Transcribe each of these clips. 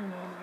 Amen. Mm.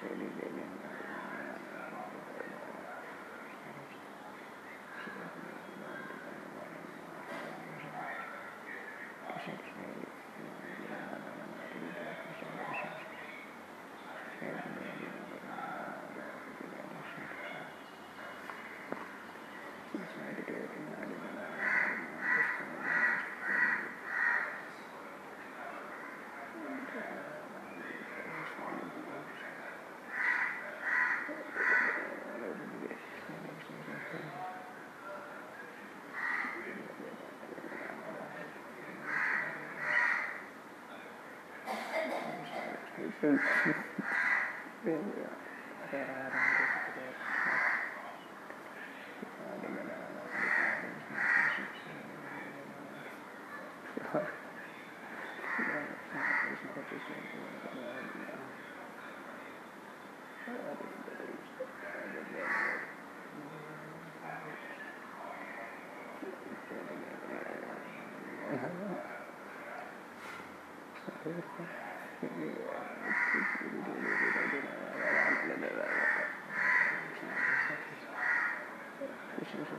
对对对对对 Yeah. 不行不行。